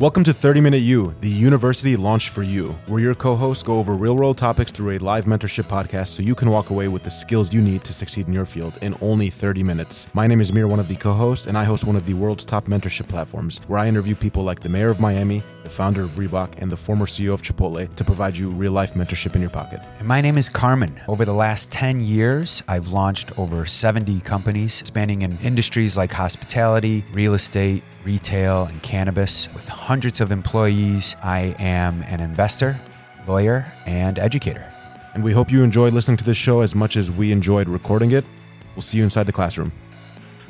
Welcome to 30 Minute U, the university launched for you, where your co hosts go over real world topics through a live mentorship podcast so you can walk away with the skills you need to succeed in your field in only 30 minutes. My name is Amir, one of the co hosts, and I host one of the world's top mentorship platforms, where I interview people like the mayor of Miami, the founder of Reebok, and the former CEO of Chipotle to provide you real life mentorship in your pocket. And my name is Carmen. Over the last 10 years, I've launched over 70 companies spanning in industries like hospitality, real estate, retail, and cannabis. With hundreds of employees, I am an investor, lawyer, and educator. And we hope you enjoyed listening to this show as much as we enjoyed recording it. We'll see you inside the classroom.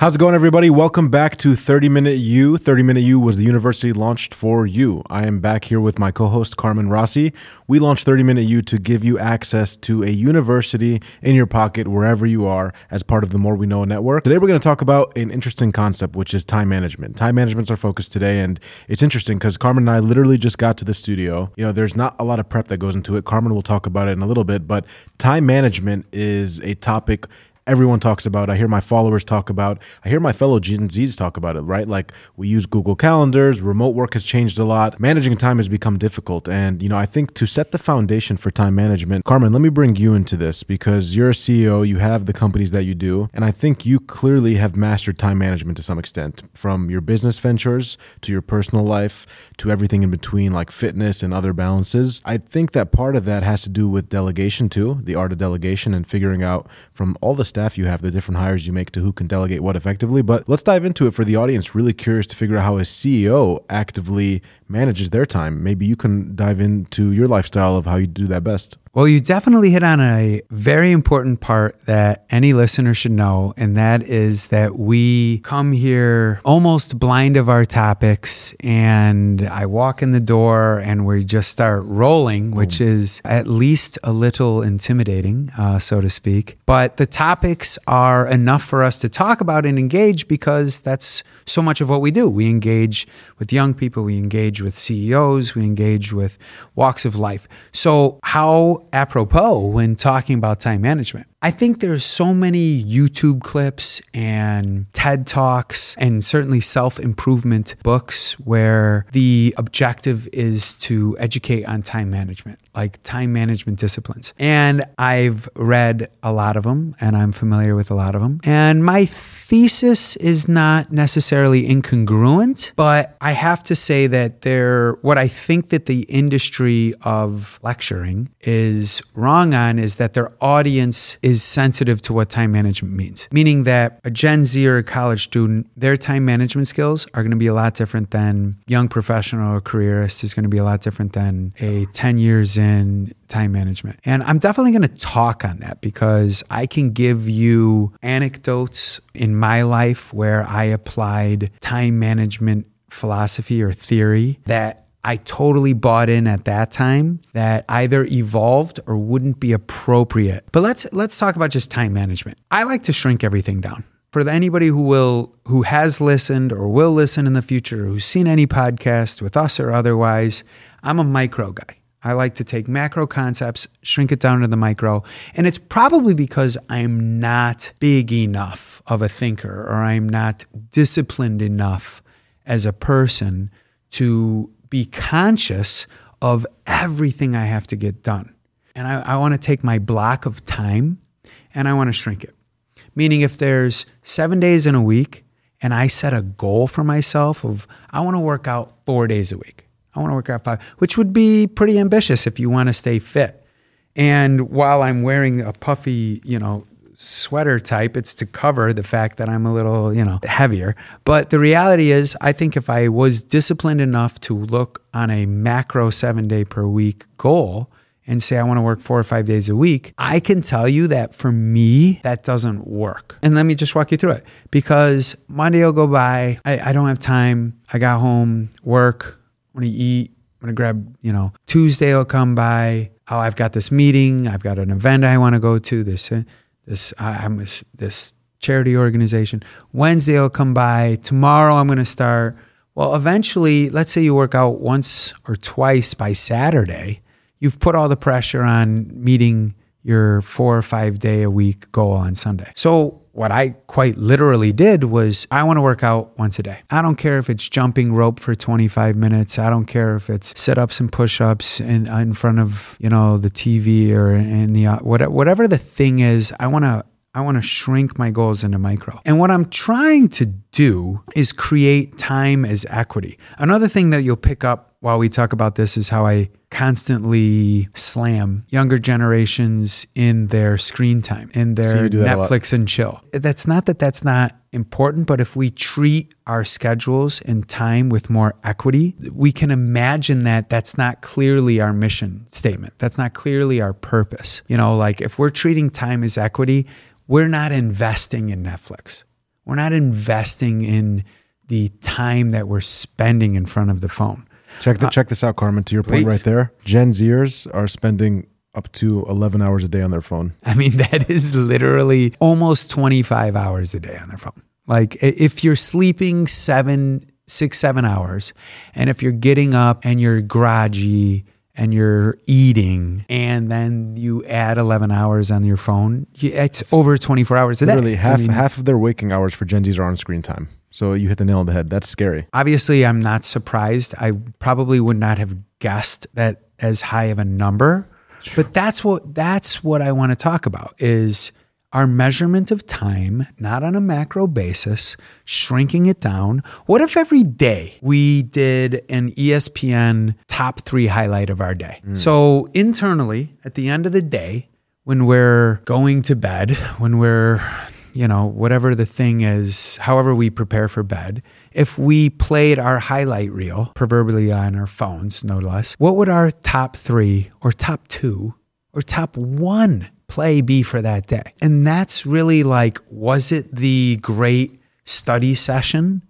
How's it going, everybody? Welcome back to 30 Minute U. 30 Minute U was the university launched for you. I am back here with my co host, Carmen Rossi. We launched 30 Minute U to give you access to a university in your pocket wherever you are as part of the More We Know network. Today, we're going to talk about an interesting concept, which is time management. Time management's our focus today, and it's interesting because Carmen and I literally just got to the studio. You know, there's not a lot of prep that goes into it. Carmen will talk about it in a little bit, but time management is a topic everyone talks about. I hear my followers talk about. I hear my fellow Gen Zs talk about it. Right, like we use Google Calendars. Remote work has changed a lot. Managing time has become difficult, and you know I think to set the foundation for time management, Carmen, let me bring you into this because you're a CEO. You have the companies that you do, and I think you clearly have mastered time management to some extent, from your business ventures to your personal life to everything in between, like fitness and other balances. I think that part of that has to do with delegation too, the art of delegation, and figuring out from all the staff you have, the different hires you make to who can delegate what effectively. But let's dive into it for the audience, really curious to figure out how a CEO actively manages their time. Maybe you can dive into your lifestyle of how you do that best. Well, you definitely hit on a very important part that any listener should know, and that is that we come here almost blind of our topics, and I walk in the door and we just start rolling, which is at least a little intimidating, uh, so to speak. But the topics are enough for us to talk about and engage because that's so much of what we do. We engage with young people, we engage with CEOs, we engage with walks of life. So, how apropos when talking about time management. I think there's so many YouTube clips and TED Talks and certainly self-improvement books where the objective is to educate on time management, like time management disciplines. And I've read a lot of them and I'm familiar with a lot of them. And my thesis is not necessarily incongruent, but I have to say that there what I think that the industry of lecturing is wrong on is that their audience is sensitive to what time management means. Meaning that a Gen Z or a college student, their time management skills are going to be a lot different than young professional or careerist is going to be a lot different than a 10 years in time management. And I'm definitely going to talk on that because I can give you anecdotes in my life where I applied time management philosophy or theory that I totally bought in at that time that either evolved or wouldn't be appropriate. But let's let's talk about just time management. I like to shrink everything down. For anybody who will who has listened or will listen in the future, who's seen any podcast with us or otherwise, I'm a micro guy. I like to take macro concepts, shrink it down to the micro. And it's probably because I'm not big enough of a thinker or I'm not disciplined enough as a person to be conscious of everything I have to get done. And I, I want to take my block of time and I want to shrink it. Meaning, if there's seven days in a week and I set a goal for myself of I want to work out four days a week, I want to work out five, which would be pretty ambitious if you want to stay fit. And while I'm wearing a puffy, you know, sweater type, it's to cover the fact that I'm a little, you know, heavier. But the reality is, I think if I was disciplined enough to look on a macro seven day per week goal, and say I want to work four or five days a week, I can tell you that for me, that doesn't work. And let me just walk you through it because Monday will go by, I, I don't have time. I got home, work, I'm gonna eat, I'm gonna grab, you know, Tuesday will come by. Oh, I've got this meeting, I've got an event I want to go to. This, uh, this, I'm this charity organization. Wednesday I'll come by. Tomorrow I'm gonna start. Well, eventually, let's say you work out once or twice by Saturday you've put all the pressure on meeting your four or five day a week goal on Sunday. So what I quite literally did was I want to work out once a day. I don't care if it's jumping rope for 25 minutes. I don't care if it's sit ups and push ups in, uh, in front of, you know, the TV or in the, uh, whatever the thing is. I want to I want to shrink my goals into micro. And what I'm trying to do is create time as equity. Another thing that you'll pick up while we talk about this is how I constantly slam younger generations in their screen time, in their So you do that a lot. Netflix and chill. That's not that that's not important, but if we treat our schedules and time with more equity, we can imagine that that's not clearly our mission statement. That's not clearly our purpose. You know, like if we're treating time as equity, we're not investing in Netflix. We're not investing in the time that we're spending in front of the phone. Check the, uh, check this out, Carmen. To your point please. right there, Gen Zers are spending up to 11 hours a day on their phone. I mean, that is literally almost 25 hours a day on their phone. Like if you're sleeping seven, six, seven hours, and if you're getting up and you're groggy and you're eating, and then you add 11 hours on your phone, it's over 24 hours a day. Literally I half mean, half of their waking hours for Gen Zs are on screen time. So you hit the nail on the head. That's scary. obviously i'm not surprised. I probably would not have guessed that as high of a number but that's what that's what i want to talk about is our measurement of time not on a macro basis shrinking it down. What if every day we did an espn top three highlight of our day? Hmm. So internally at the end of the day when we're going to bed when we're you know, whatever the thing is, however we prepare for bed, if we played our highlight reel, proverbially on our phones, no less, what would our top three or top two or top one play be for that day? And that's really like, was it the great study session?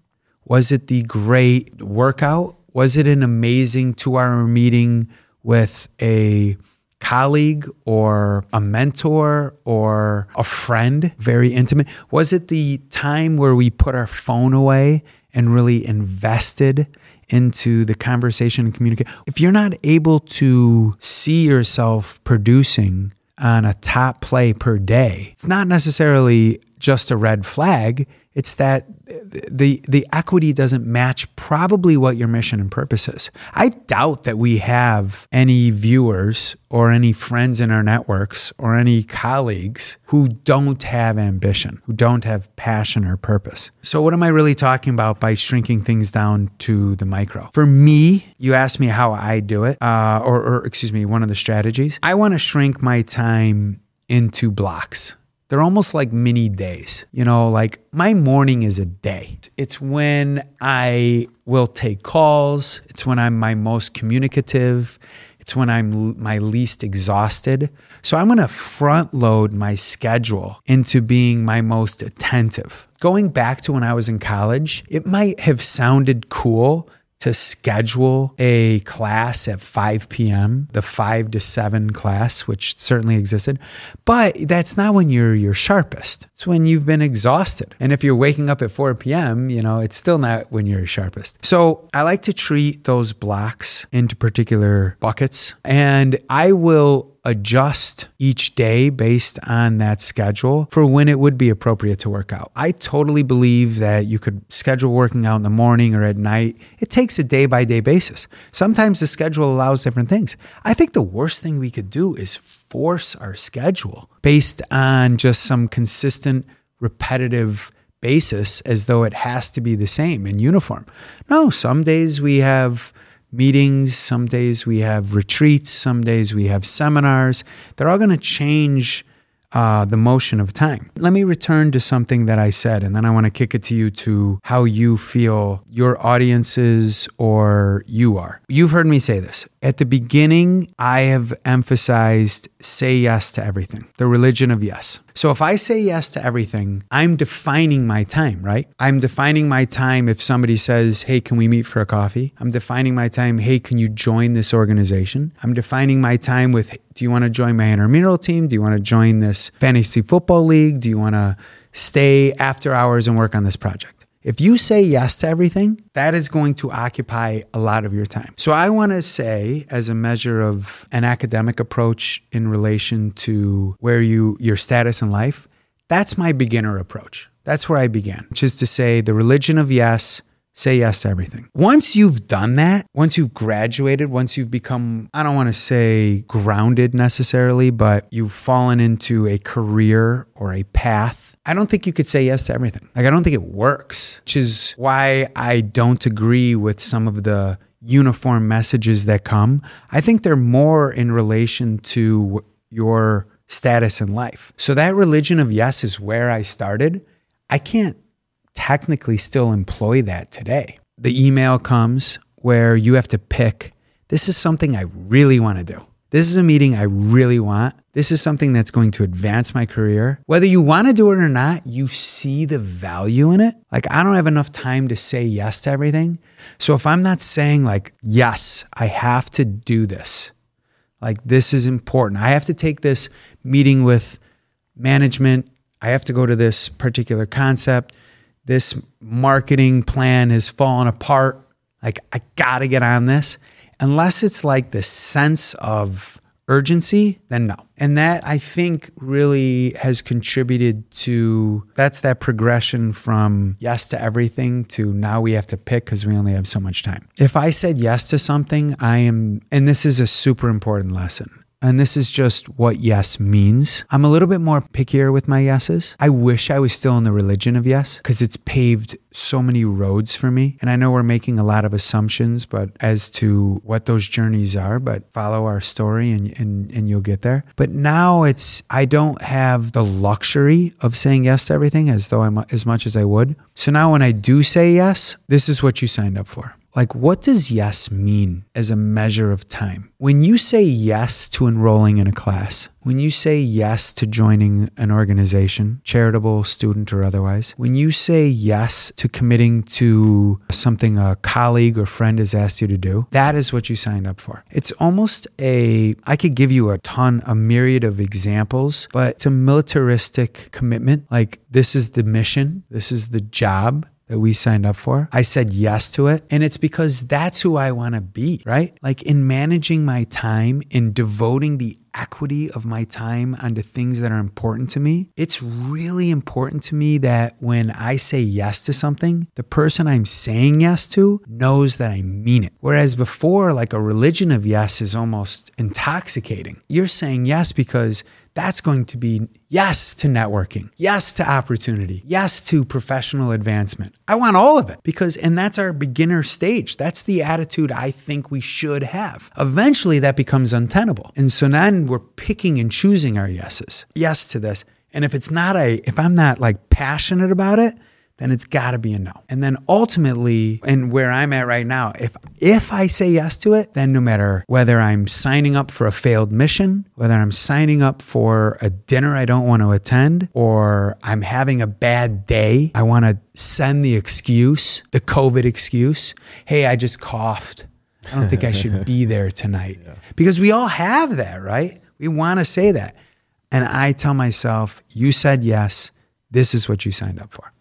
Was it the great workout? Was it an amazing two hour meeting with a colleague or a mentor or a friend, very intimate? Was it the time where we put our phone away and really invested into the conversation and communicate? If you're not able to see yourself producing on a top play per day, it's not necessarily just a red flag. It's that the the equity doesn't match probably what your mission and purpose is. I doubt that we have any viewers or any friends in our networks or any colleagues who don't have ambition, who don't have passion or purpose. So what am I really talking about by shrinking things down to the micro? For me, you asked me how I do it, uh, or, or excuse me, one of the strategies. I want to shrink my time into blocks. They're almost like mini days. You know, like my morning is a day. It's when I will take calls, it's when I'm my most communicative, it's when I'm my least exhausted. So I'm going to front load my schedule into being my most attentive. Going back to when I was in college, it might have sounded cool to schedule a class at 5 p.m., the 5 to 7 class, which certainly existed. But that's not when you're your sharpest. It's when you've been exhausted. And if you're waking up at 4 p.m., you know, it's still not when you're sharpest. So I like to treat those blocks into particular buckets. And I will adjust each day based on that schedule for when it would be appropriate to work out. I totally believe that you could schedule working out in the morning or at night. It takes a day by day basis. Sometimes the schedule allows different things. I think the worst thing we could do is force our schedule based on just some consistent, repetitive basis as though it has to be the same in uniform. No, some days we have meetings, some days we have retreats, some days we have seminars. They're all going to change uh, the motion of time. Let me return to something that I said, and then I want to kick it to you to how you feel your audiences or you are. You've heard me say this. At the beginning, I have emphasized say yes to everything, the religion of yes. So if I say yes to everything, I'm defining my time, right? I'm defining my time if somebody says, Hey, can we meet for a coffee? I'm defining my time, Hey, can you join this organization? I'm defining my time with, Do you want to join my intramural team? Do you want to join this fantasy football league? Do you want to stay after hours and work on this project? If you say yes to everything, that is going to occupy a lot of your time. So I want to say as a measure of an academic approach in relation to where you your status in life, That's my beginner approach. That's where I began, which is to say the religion of yes, say yes to everything. Once you've done that, once you've graduated, once you've become, I don't want to say grounded necessarily, but you've fallen into a career or a path, I don't think you could say yes to everything. Like, I don't think it works, which is why I don't agree with some of the uniform messages that come. I think they're more in relation to your status in life. So that religion of yes is where I started. I can't technically still employ that today. The email comes where you have to pick this is something I really want to do. This is a meeting I really want. This is something that's going to advance my career. Whether you want to do it or not, you see the value in it. Like, I don't have enough time to say yes to everything. So, if I'm not saying, like, yes, I have to do this, like, this is important, I have to take this meeting with management, I have to go to this particular concept, this marketing plan has fallen apart. Like, I got to get on this unless it's like the sense of urgency, then no. And that I think really has contributed to that's that progression from yes to everything to now we have to pick because we only have so much time. If I said yes to something, I am, and this is a super important lesson and this is just what yes means. I'm a little bit more pickier with my yeses. I wish I was still in the religion of yes because it's paved so many roads for me. And I know we're making a lot of assumptions, but as to what those journeys are, but follow our story and, and, and you'll get there. But now it's, I don't have the luxury of saying yes to everything as though I'm as much as I would. So now when I do say yes, this is what you signed up for. Like, what does yes mean as a measure of time? When you say yes to enrolling in a class, when you say yes to joining an organization, charitable, student, or otherwise, when you say yes to committing to something a colleague or friend has asked you to do, that is what you signed up for. It's almost a, I could give you a ton, a myriad of examples, but it's a militaristic commitment. Like, this is the mission, this is the job, that we signed up for. I said yes to it. And it's because that's who I want to be, right? Like in managing my time, in devoting the equity of my time onto things that are important to me, it's really important to me that when I say yes to something, the person I'm saying yes to knows that I mean it. Whereas before, like a religion of yes is almost intoxicating. You're saying yes because that's going to be yes to networking, yes to opportunity, yes to professional advancement. I want all of it because, and that's our beginner stage. That's the attitude I think we should have. Eventually, that becomes untenable. And so then we're picking and choosing our yeses. Yes to this. And if it's not a, if I'm not like passionate about it, then it's got to be a no. And then ultimately, and where I'm at right now, if if I say yes to it, then no matter whether I'm signing up for a failed mission, whether I'm signing up for a dinner I don't want to attend, or I'm having a bad day, I want to send the excuse, the COVID excuse, hey, I just coughed. I don't think I should be there tonight. Yeah. Because we all have that, right? We want to say that. And I tell myself, you said yes. This is what you signed up for.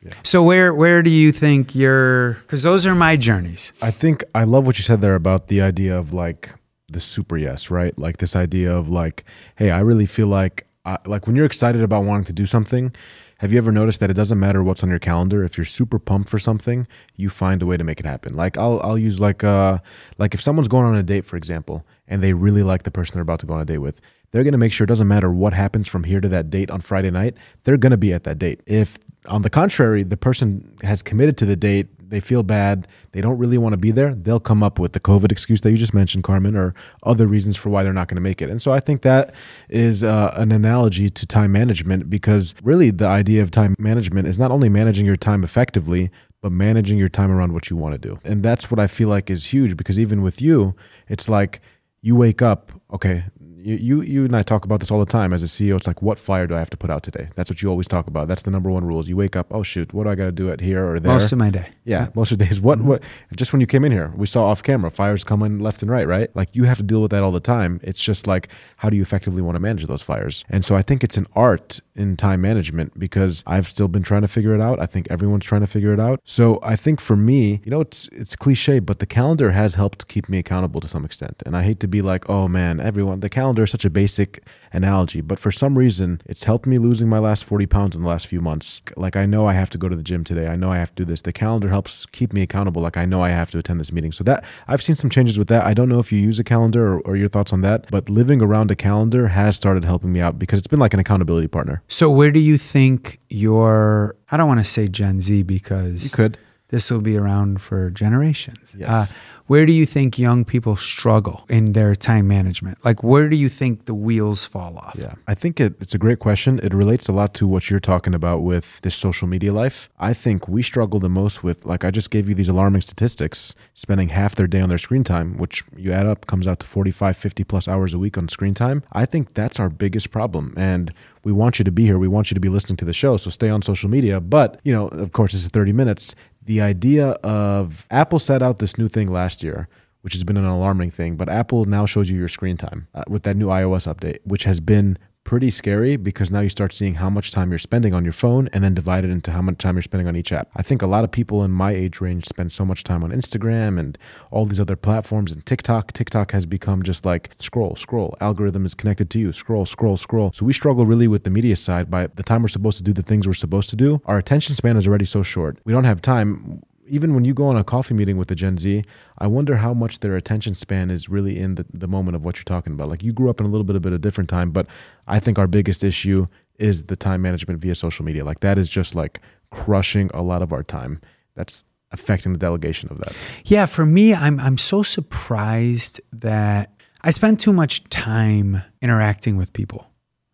Yeah. So where where do you think you're? Because those are my journeys. I think I love what you said there about the idea of like the super yes, right? Like this idea of like, hey, I really feel like I, like when you're excited about wanting to do something. Have you ever noticed that it doesn't matter what's on your calendar? If you're super pumped for something, you find a way to make it happen. Like I'll I'll use like uh like if someone's going on a date, for example, and they really like the person they're about to go on a date with, they're going to make sure it doesn't matter what happens from here to that date on Friday night, they're going to be at that date. If on the contrary, the person has committed to the date, they feel bad, they don't really want to be there, they'll come up with the COVID excuse that you just mentioned, Carmen, or other reasons for why they're not going to make it. And so I think that is uh, an analogy to time management because really the idea of time management is not only managing your time effectively, but managing your time around what you want to do. And that's what I feel like is huge because even with you, it's like you wake up, okay, you you and I talk about this all the time as a CEO. It's like, what fire do I have to put out today? That's what you always talk about. That's the number one rules. You wake up, oh shoot, what do I got to do at here or there? Most of my day. Yeah, yeah. most of the days. What mm-hmm. what? Just when you came in here, we saw off camera fires coming left and right. Right, like you have to deal with that all the time. It's just like, how do you effectively want to manage those fires? And so I think it's an art in time management because I've still been trying to figure it out. I think everyone's trying to figure it out. So I think for me, you know, it's it's cliche, but the calendar has helped keep me accountable to some extent. And I hate to be like, oh man, everyone, the calendar calendar is such a basic analogy, but for some reason, it's helped me losing my last 40 pounds in the last few months. Like, I know I have to go to the gym today. I know I have to do this. The calendar helps keep me accountable. Like, I know I have to attend this meeting. So, that I've seen some changes with that. I don't know if you use a calendar or, or your thoughts on that, but living around a calendar has started helping me out because it's been like an accountability partner. So, where do you think your, I don't want to say Gen Z because You could. This will be around for generations. Uh, where do you think young people struggle in their time management? Like, where do you think the wheels fall off? Yeah, I think it, it's a great question. It relates a lot to what you're talking about with this social media life. I think we struggle the most with, like, I just gave you these alarming statistics, spending half their day on their screen time, which you add up comes out to 45, 50 plus hours a week on screen time. I think that's our biggest problem. And we want you to be here. We want you to be listening to the show. So stay on social media. But, you know, of course, this is 30 minutes. The idea of Apple set out this new thing last year which has been an alarming thing. But Apple now shows you your screen time uh, with that new iOS update, which has been pretty scary because now you start seeing how much time you're spending on your phone and then divide it into how much time you're spending on each app. I think a lot of people in my age range spend so much time on Instagram and all these other platforms and TikTok. TikTok has become just like scroll, scroll. Algorithm is connected to you. Scroll, scroll, scroll. So we struggle really with the media side. By the time we're supposed to do the things we're supposed to do, our attention span is already so short. We don't have time even when you go on a coffee meeting with a Gen Z, I wonder how much their attention span is really in the, the moment of what you're talking about. Like you grew up in a little bit of a different time, but I think our biggest issue is the time management via social media. Like that is just like crushing a lot of our time. That's affecting the delegation of that. Yeah, for me, I'm I'm so surprised that I spend too much time interacting with people.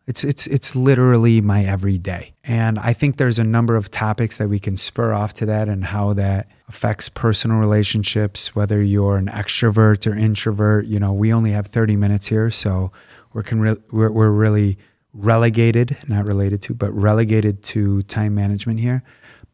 It's it's it's literally my everyday. And I think there's a number of topics that we can spur off to that and how that affects personal relationships, whether you're an extrovert or introvert. You know, we only have 30 minutes here, so we're can re- we're, we're really relegated, not related to, but relegated to time management here.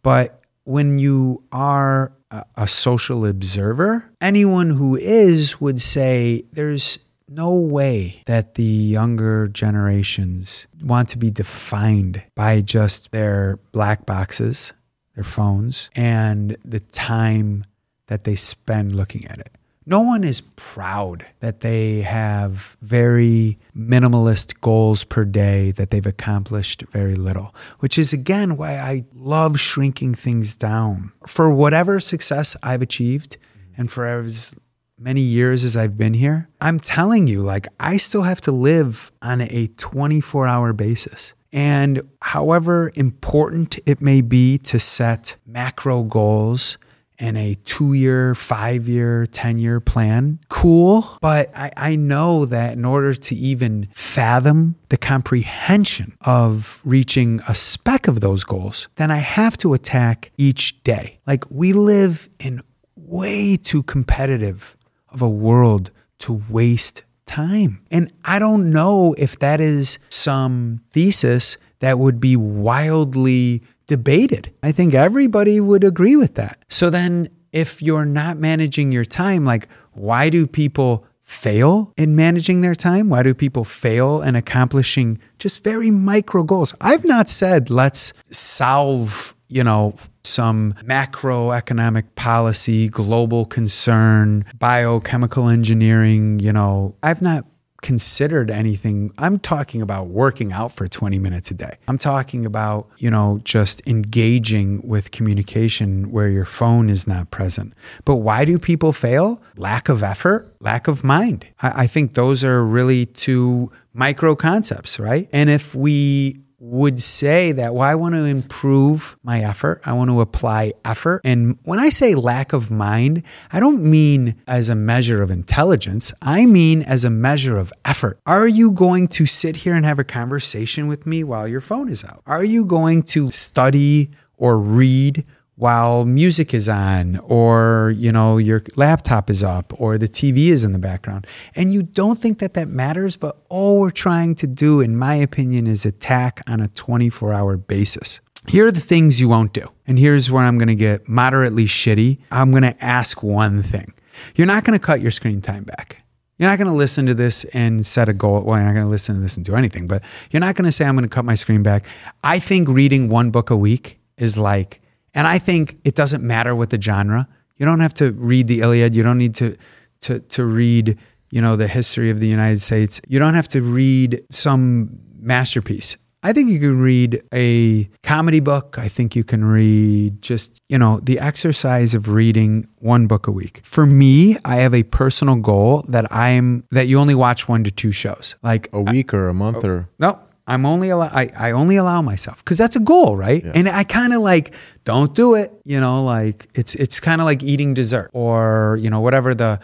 But when you are a, a social observer, anyone who is would say there's no way that the younger generations want to be defined by just their black boxes, their phones, and the time that they spend looking at it. No one is proud that they have very minimalist goals per day, that they've accomplished very little, which is again why I love shrinking things down. For whatever success I've achieved, and for as many years as I've been here, I'm telling you, like, I still have to live on a 24 hour basis. And however important it may be to set macro goals and a two year, five year, 10 year plan, cool. But I, I know that in order to even fathom the comprehension of reaching a speck of those goals, then I have to attack each day. Like, we live in way too competitive of a world to waste time. And I don't know if that is some thesis that would be wildly debated. I think everybody would agree with that. So then, if you're not managing your time, like, why do people fail in managing their time? Why do people fail in accomplishing just very micro goals? I've not said let's solve, you know, some macroeconomic policy, global concern, biochemical engineering, you know, I've not considered anything. I'm talking about working out for 20 minutes a day. I'm talking about, you know, just engaging with communication where your phone is not present. But why do people fail? Lack of effort, lack of mind. I, I think those are really two micro concepts, right? And if we would say that, well, I want to improve my effort. I want to apply effort. And when I say lack of mind, I don't mean as a measure of intelligence. I mean as a measure of effort. Are you going to sit here and have a conversation with me while your phone is out? Are you going to study or read while music is on or you know your laptop is up or the TV is in the background. And you don't think that that matters but all we're trying to do in my opinion is attack on a 24 hour basis. Here are the things you won't do. And here's where I'm going to get moderately shitty. I'm going to ask one thing. You're not going to cut your screen time back. You're not going to listen to this and set a goal. Well, you're not going to listen to this and do anything, but you're not going to say, I'm going to cut my screen back. I think reading one book a week is like and I think it doesn't matter what the genre. You don't have to read the Iliad. You don't need to to to read you know, the history of the United States. You don't have to read some masterpiece. I think you can read a comedy book. I think you can read just, you know, the exercise of reading one book a week. For me, I have a personal goal that I'm that you only watch one to two shows. Like A week or a month oh, or no, I'm only allow I, I only allow myself because that's a goal, right? And I kind of like don't do it, you know, like it's it's kind of like eating dessert or you know whatever the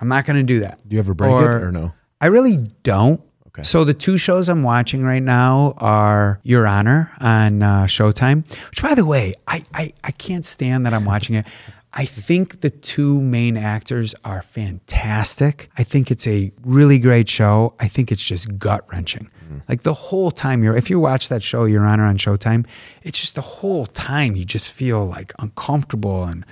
I'm not going to do that. do you ever break it or no? I really don't. Okay. So the two shows I'm watching right now are Your Honor on uh, Showtime, which by the way, I, I I can't stand that I'm watching it. I think the two main actors are fantastic. I think it's a really great show. I think it's just gut wrenching. Like the whole time you're, if you watch that show, Your Honor on Showtime, it's just the whole time you just feel like uncomfortable and,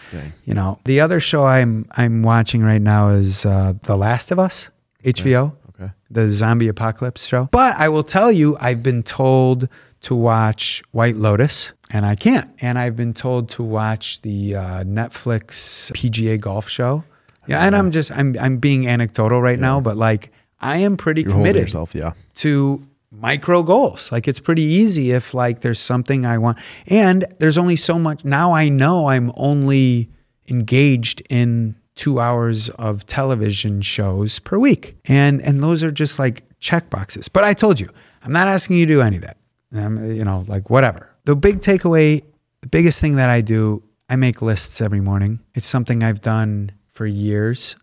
you know. The other show I'm I'm watching right now is uh, The Last of Us, HBO Okay. the zombie apocalypse show. But I will tell you, I've been told to watch White Lotus, and I can't. And I've been told to watch the uh, Netflix PGA golf show. Yeah, and I'm just I'm I'm being anecdotal right now, but like I am pretty You're committed yourself, yeah. to micro goals. Like it's pretty easy if like there's something I want. And there's only so much now I know I'm only engaged in 2 hours of television shows per week. And and those are just like check boxes. But I told you, I'm not asking you to do any of that. Um, you know, like whatever. The big takeaway, the biggest thing that I do, I make lists every morning. It's something I've done for years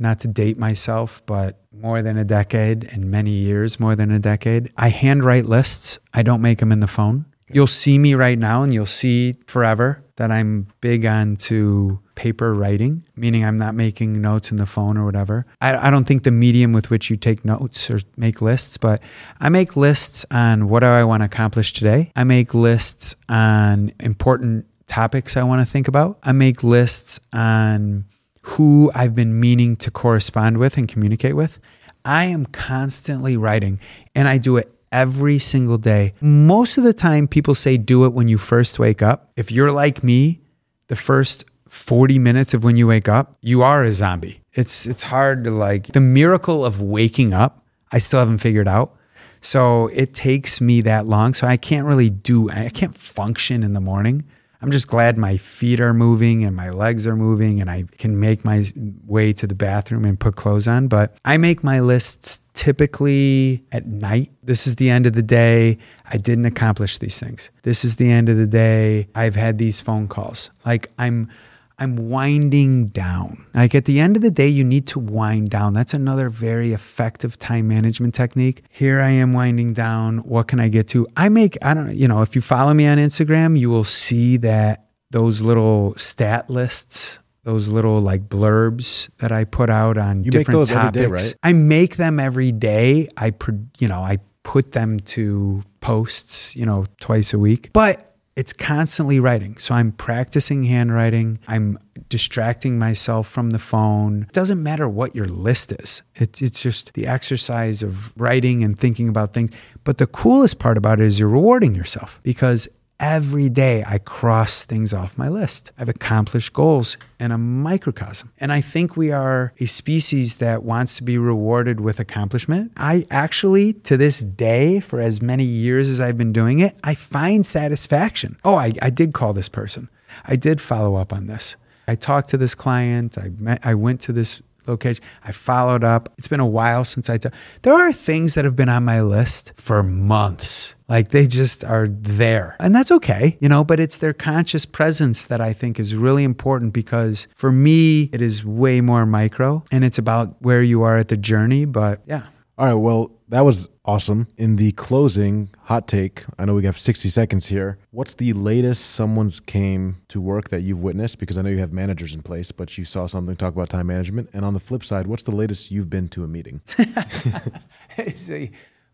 not to date myself, but more than a decade and many years more than a decade. I handwrite lists. I don't make them in the phone. You'll see me right now and you'll see forever that I'm big on to paper writing, meaning I'm not making notes in the phone or whatever. I, I don't think the medium with which you take notes or make lists, but I make lists on what do I want to accomplish today. I make lists on important topics I want to think about. I make lists on who I've been meaning to correspond with and communicate with. I am constantly writing and I do it every single day. Most of the time, people say do it when you first wake up. If you're like me, the first 40 minutes of when you wake up, you are a zombie. It's it's hard to like the miracle of waking up. I still haven't figured out. So it takes me that long. So I can't really do I can't function in the morning. I'm just glad my feet are moving and my legs are moving and I can make my way to the bathroom and put clothes on. But I make my lists typically at night. This is the end of the day. I didn't accomplish these things. This is the end of the day. I've had these phone calls. Like I'm I'm winding down. Like at the end of the day, you need to wind down. That's another very effective time management technique. Here I am winding down. What can I get to? I make, I don't you know, if you follow me on Instagram, you will see that those little stat lists, those little like blurbs that I put out on You make different those topics. day, right? I make them every day. I, you know, I put them to posts, you know, twice a week. But it's constantly writing. So I'm practicing handwriting. I'm distracting myself from the phone. It doesn't matter what your list is. It's it's just the exercise of writing and thinking about things. But the coolest part about it is you're rewarding yourself because every day I cross things off my list. I've accomplished goals in a microcosm. And I think we are a species that wants to be rewarded with accomplishment. I actually, to this day, for as many years as I've been doing it, I find satisfaction. Oh, I, I did call this person. I did follow up on this. I talked to this client. I met, I went to this location. I followed up. It's been a while since I. There are things that have been on my list for months. Like they just are there. And that's okay, you know, but it's their conscious presence that I think is really important because for me, it is way more micro and it's about where you are at the journey. But yeah. All right. Well, that was awesome. In the closing hot take, I know we have 60 seconds here. What's the latest someone's came to work that you've witnessed? Because I know you have managers in place, but you saw something talk about time management. And on the flip side, what's the latest you've been to a meeting? A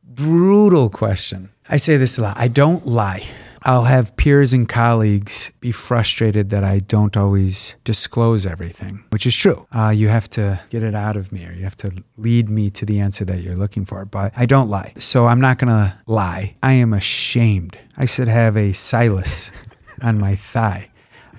brutal question. I say this a lot. I don't lie. I'll have peers and colleagues be frustrated that I don't always disclose everything, which is true. Uh, you have to get it out of me or you have to lead me to the answer that you're looking for. But I don't lie. So I'm not going to lie. I am ashamed. I should have a cilice on my thigh.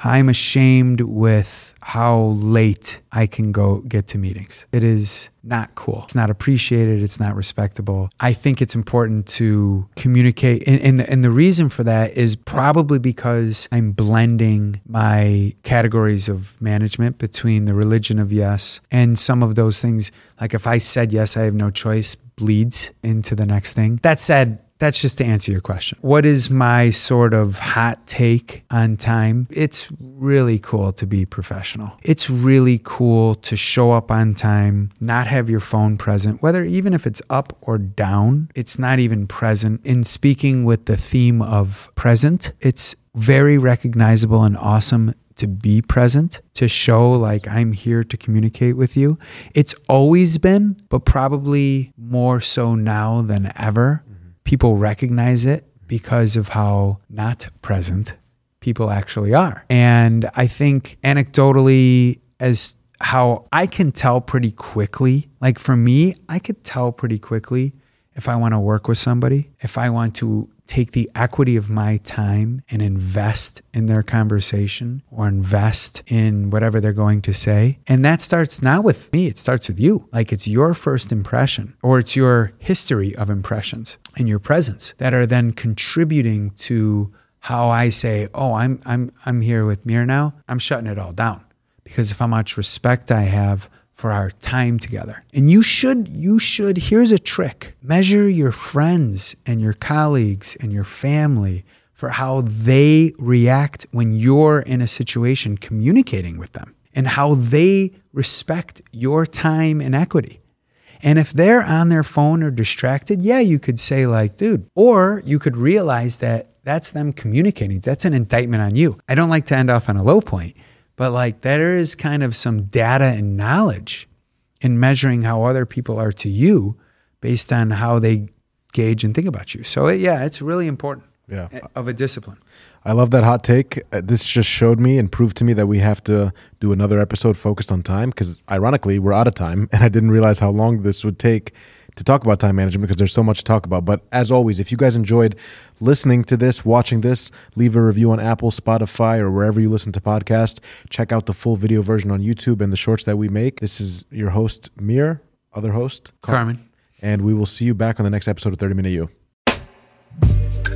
I'm ashamed with how late I can go get to meetings. It is not cool. It's not appreciated. It's not respectable. I think it's important to communicate. And, and, and the reason for that is probably because I'm blending my categories of management between the religion of yes and some of those things. Like if I said yes, I have no choice, bleeds into the next thing. That said, that's just to answer your question. What is my sort of hot take on time? It's really cool to be professional. It's really cool to show up on time, not have your phone present, whether even if it's up or down, it's not even present. In speaking with the theme of present, it's very recognizable and awesome to be present, to show like I'm here to communicate with you. It's always been, but probably more so now than ever. People recognize it because of how not present people actually are. And I think anecdotally, as how I can tell pretty quickly, like for me, I could tell pretty quickly if I want to work with somebody, if I want to take the equity of my time and invest in their conversation or invest in whatever they're going to say. And that starts not with me, it starts with you. Like it's your first impression or it's your history of impressions and your presence that are then contributing to how I say, "Oh, I'm I'm I'm here with Meer now." I'm shutting it all down because of how much respect I have for our time together. And you should you should here's a trick. Measure your friends and your colleagues and your family for how they react when you're in a situation communicating with them and how they respect your time and equity. And if they're on their phone or distracted, yeah, you could say like, dude, or you could realize that that's them communicating. That's an indictment on you. I don't like to end off on a low point, but like there is kind of some data and knowledge in measuring how other people are to you based on how they gauge and think about you. So yeah, it's really important Yeah. of a discipline. I love that hot take. Uh, This just showed me and proved to me that we have to do another episode focused on time because, ironically, we're out of time, and I didn't realize how long this would take to talk about time management because there's so much to talk about. But as always, if you guys enjoyed listening to this, watching this, leave a review on Apple, Spotify, or wherever you listen to podcasts. Check out the full video version on YouTube and the shorts that we make. This is your host, Meer, other host, Carmen. and we will see you back on the next episode of 30 Minute U.